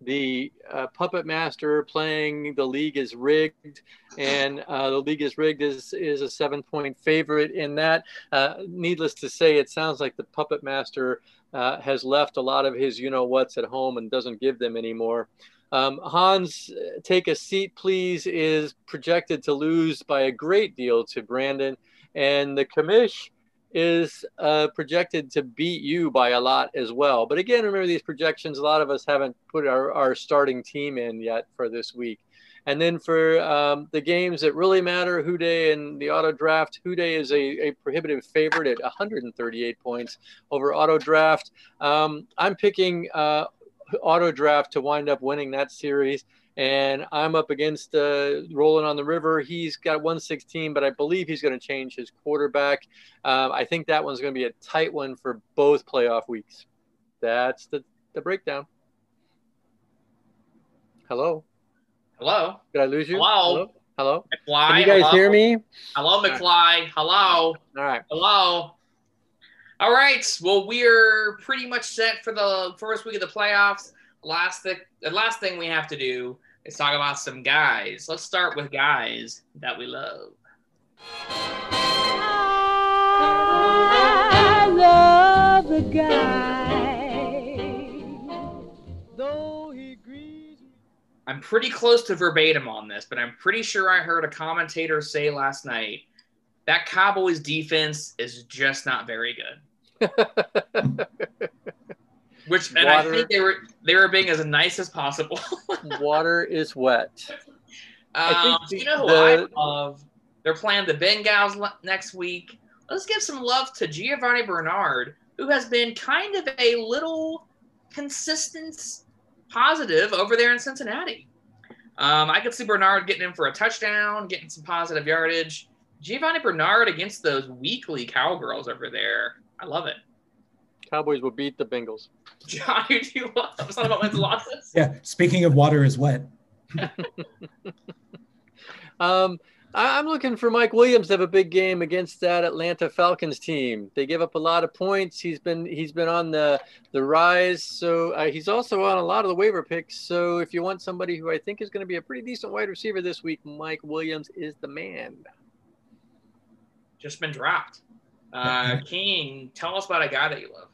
A: the uh, Puppet Master playing "The League is Rigged," and uh, "The League is Rigged" is is a seven point favorite in that. Uh, needless to say, it sounds like the Puppet Master uh, has left a lot of his you know what's at home and doesn't give them anymore. Um, Hans, take a seat, please, is projected to lose by a great deal to Brandon, and the commish is uh, projected to beat you by a lot as well. But again, remember these projections, a lot of us haven't put our, our starting team in yet for this week. And then for um, the games that really matter, Houday and the auto draft, Houday is a, a prohibitive favorite at 138 points over auto draft. Um, I'm picking uh, auto draft to wind up winning that series. And I'm up against uh, Rolling on the River. He's got 116, but I believe he's going to change his quarterback. Um, I think that one's going to be a tight one for both playoff weeks. That's the, the breakdown. Hello.
B: Hello,
A: Did I lose you?
B: Hello?
A: Hello.
B: McFly.
A: Can you guys
B: hello?
A: hear me?
B: Hello, McFly. Hello.
A: All right.
B: Hello. All right. Well, we're pretty much set for the first week of the playoffs. Last thing, the last thing we have to do is talk about some guys. Let's start with guys that we love.
F: I love the guy, though he grieves me.
B: I'm pretty close to verbatim on this, but I'm pretty sure I heard a commentator say last night that Cowboys defense is just not very good. Which and
A: Water.
B: I think they were they were being as nice as possible.
A: Water is wet. I think
B: Um,
A: the-
B: you know who
A: the-
B: I love? They're playing the Bengals next week. Let's give some love to Giovani Bernard, who has been kind of a little consistent positive over there in Cincinnati. Um, I could see Bernard getting in for a touchdown, getting some positive yardage. Giovani Bernard against those weekly cowgirls over there. I love it.
A: Cowboys will beat the Bengals.
B: John, who do you love? Something about wins and losses?
D: Yeah. Speaking of water is wet.
A: Um, I, I'm looking for Mike Williams to have a big game against that Atlanta Falcons team. They give up a lot of points. He's been he's been on the the rise. So uh, he's also on a lot of the waiver picks. So if you want somebody who I think is going to be a pretty decent wide receiver this week, Mike Williams is the man.
B: Just been dropped. Uh, King, tell us about a guy that you love.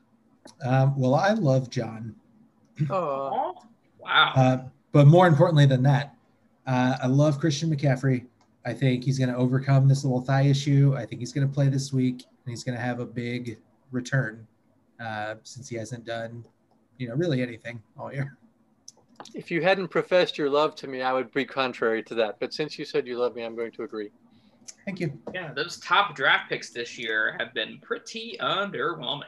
D: Um, well, I love John.
A: Oh,
B: wow.
D: Uh, but more importantly than that, uh, I love Christian McCaffrey. I think he's going to overcome this little thigh issue. I think he's going to play this week, and he's going to have a big return uh, since he hasn't done, you know, really anything all year.
A: if you hadn't professed your love to me, I would be contrary to that. But since you said you love me, I'm going to agree.
D: Thank you.
B: Yeah, those top draft picks this year have been pretty underwhelming.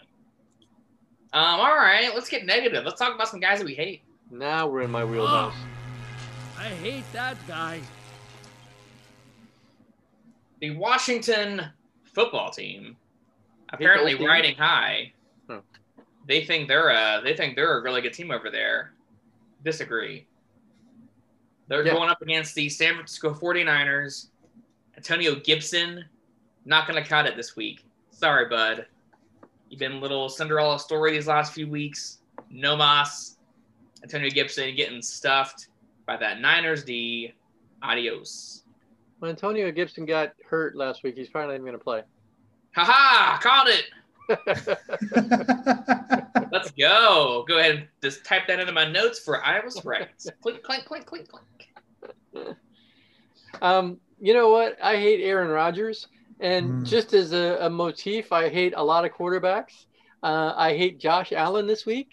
B: Um, all right, let's get negative. Let's talk about some guys that we hate.
A: Now we're in my wheelhouse.
E: I hate that guy.
B: The Washington football team, apparently
A: team?
B: riding high.
A: Hmm.
B: They think they're a they think they're a really good team over there. Disagree. They're
A: Yeah.
B: going up against the San Francisco 49ers. Antonio Gibson, not going to cut it this week. Sorry, bud. You've been a little Cinderella story these last few weeks. No Mas. Antonio Gibson getting stuffed by that Niners D. Adios.
A: When Antonio Gibson got hurt last week, he's probably not even going to play.
B: Haha, called it. Let's go. Go ahead and just type that into my notes for I was right. clink, clink, clink, clink, clink.
A: Um, you know what? I hate Aaron Rodgers, and
D: Mm.
A: just as a, a motif, I hate a lot of quarterbacks. Uh, I hate Josh Allen this week.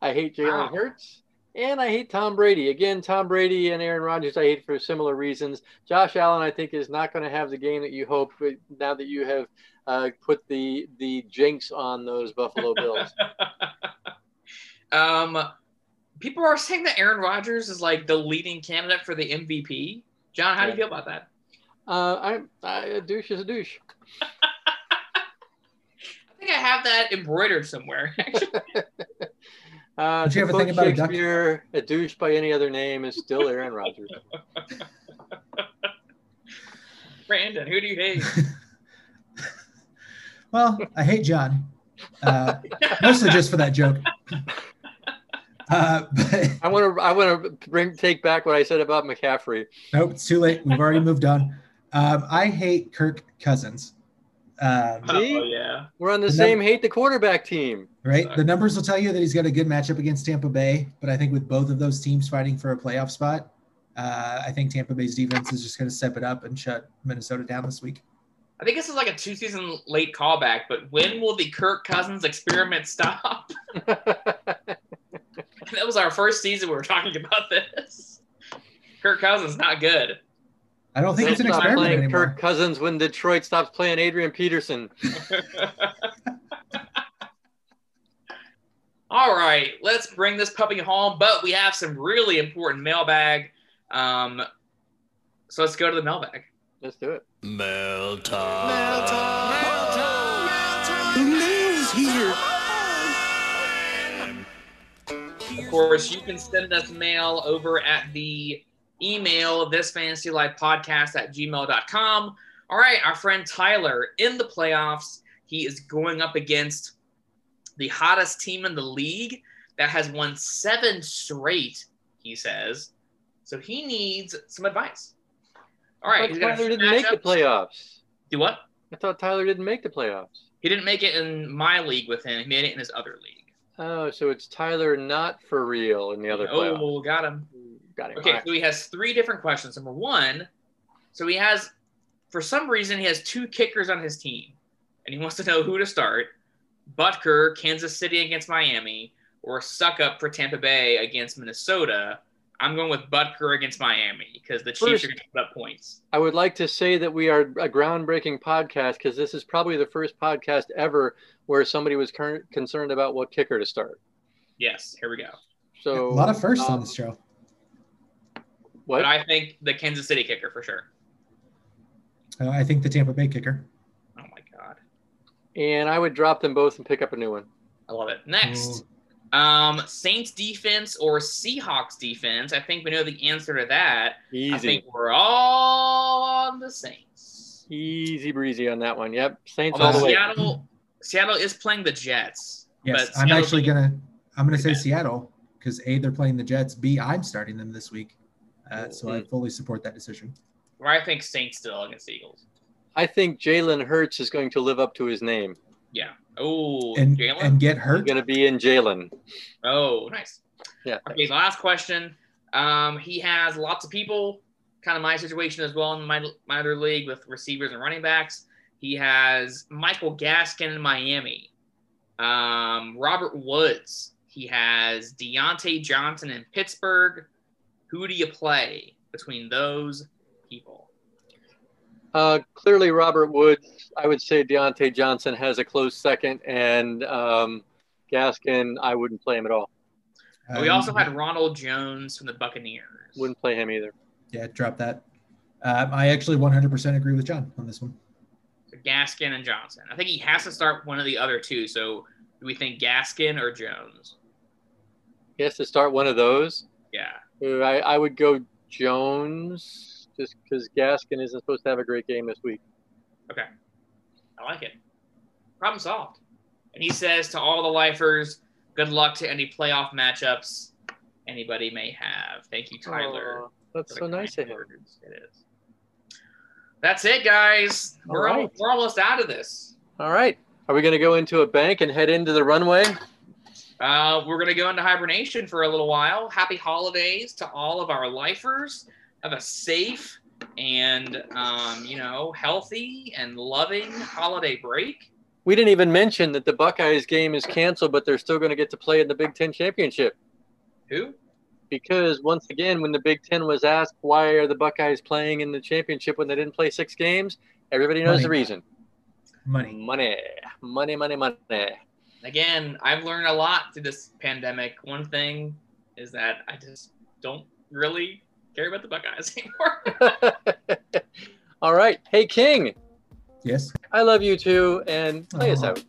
A: I hate Jalen
B: Wow.
A: Hurts, and I hate Tom Brady. Again, Tom Brady and Aaron Rodgers, I hate for similar reasons. Josh Allen, I think, is not going to have the game that you hope now that you have uh, put the the jinx on those Buffalo Bills.
B: um, people are saying that Aaron Rodgers is like the leading candidate for the MVP. John, how do you feel about that?
A: Uh, I, I, a douche is a douche.
B: I think I have that embroidered somewhere.
A: Uh,
D: Don't you
A: to
D: ever think about a duck?
A: Shakespeare, a douche by any other name is still Aaron Rodgers.
B: Brandon, who do you hate?
D: well, I hate John, uh, mostly just for that joke. Uh, but
A: I want to I want to bring take back what I said about McCaffrey.
D: nope, it's too late. We've already moved on. Um, I hate Kirk Cousins. Um,
B: Oh yeah.
A: We're on the
D: And
A: same hate the quarterback team.
D: right? The numbers will tell you that he's got a good matchup against Tampa Bay, but I think with both of those teams fighting for a playoff spot, uh, I think Tampa Bay's defense is just going to step it up and shut Minnesota down this week.
B: I think this is like a two season late callback, but when will the Kirk Cousins experiment stop? that was our first season we were talking about this. Kirk Cousins not good.
D: I don't think
A: They'll
D: it's an experiment
A: playing
D: anymore.
A: Kirk Cousins when Detroit stops playing Adrian Peterson.
B: All right, let's bring this puppy home, but we have some really important mailbag. Um, so let's go to the mailbag.
A: Let's do it.
E: Mail time.
H: The mail's here.
B: Of course, you can send us mail over at the email this fantasy life podcast at gmail.com. All right, our friend Tyler in the playoffs. He is going up against the hottest team in the league that has won seven straight, he says. So he needs some advice. All right,
A: Tyler didn't make the playoffs.
B: Do what?
A: I thought Tyler didn't make the playoffs.
B: He didn't make it in my league with him. He made it in his other league.
A: Oh, so it's Tyler not for real in the other oh, playoffs.
B: oh, got him.
A: Got him.
B: Okay,
A: All right.
B: so he has three different questions. Number one, so he has, for some reason, he has two kickers on his team, and he wants to know who to start: Butker, Kansas City against Miami, or Succop for Tampa Bay against Minnesota. I'm going with Butker against Miami because the Chiefs
A: First-
B: are going to put up points.
A: I would like to say that we are a groundbreaking podcast because this is probably the first podcast ever where somebody was cur- concerned about what kicker to start.
B: Yes, here we go.
A: So
D: a lot of firsts
A: um,
D: on this show.
A: What?
B: But I think the Kansas City kicker for sure.
D: Uh, I think the Tampa Bay kicker.
B: Oh my god,
A: and I would drop them both and pick up a new one.
B: I love it. Next. Um, Saints defense or Seahawks defense? I think we know the answer to that. I
A: Easy,
B: think we're all on the Saints.
A: easy breezy on that one. Yep, Saints all
B: Although
A: the way.
B: Seattle, Seattle is playing the Jets.
D: Yes,
B: but
D: I'm
B: Seattle
D: actually gonna I'm gonna say
B: Okay.
D: Seattle because a they're playing the Jets. B I'm starting them this week, uh, so I
A: Mhm.
D: fully support that decision.
B: Or I think Saints still against the Eagles.
A: I think Jalen Hurts is going to live up to his name.
B: Yeah. Oh,
D: And
B: Jalen.
D: and get
A: He's
D: hurt.
A: going to be in Jalen.
B: oh, nice.
A: Yeah.
B: Okay, the last question. Um, he has lots of people, kind of my situation as well in my my other league with receivers and running backs. He has Michael Gaskin in Miami, um, Robert Woods. He has Diontae Johnson in Pittsburgh. Who do you play between those people?
A: Uh, clearly, Robert Woods. I would say Diontae Johnson has a close second, and um, Gaskin. I wouldn't play him at all.
B: we
D: Um,
B: also had Ronald Jones from the Buccaneers.
A: Wouldn't play him either.
D: yeah, drop that. Um, I actually 100% agree with John on this one.
B: So Gaskin and Johnson. I think he has to start one of the other two. So do we think Gaskin or Jones?
A: He has to start one of those.
B: Yeah.
A: I, I would go Jones, just because Gaskin isn't supposed to have a great game this week.
B: Okay. I like it. Problem solved. And he says to all the lifers, good luck to any playoff matchups anybody may have. Thank you, Tyler.
A: That's so nice of him.
B: words. It is. That's it, guys.
A: All
B: We're we're almost out of this.
A: All right. Are we going to go into a bank and head into the runway?
B: Uh, we're gonna go into hibernation for a little while. Happy holidays to all of our lifers. Have a safe and um, you know healthy and loving holiday break.
A: We didn't even mention that the Buckeyes game is canceled, but they're still going to get to play in the Big Ten championship.
B: Who?
A: Because once again, when the Big Ten was asked why are the Buckeyes playing in the championship when they didn't play six games, everybody knows
D: Money.
A: the reason.
D: Money.
A: Money, money, money, money.
B: Again, I've learned a lot through this pandemic. One thing is that I just don't really care about the Buckeyes anymore.
A: All right. Hey, King,
D: Yes.
A: I love you too, and play us out.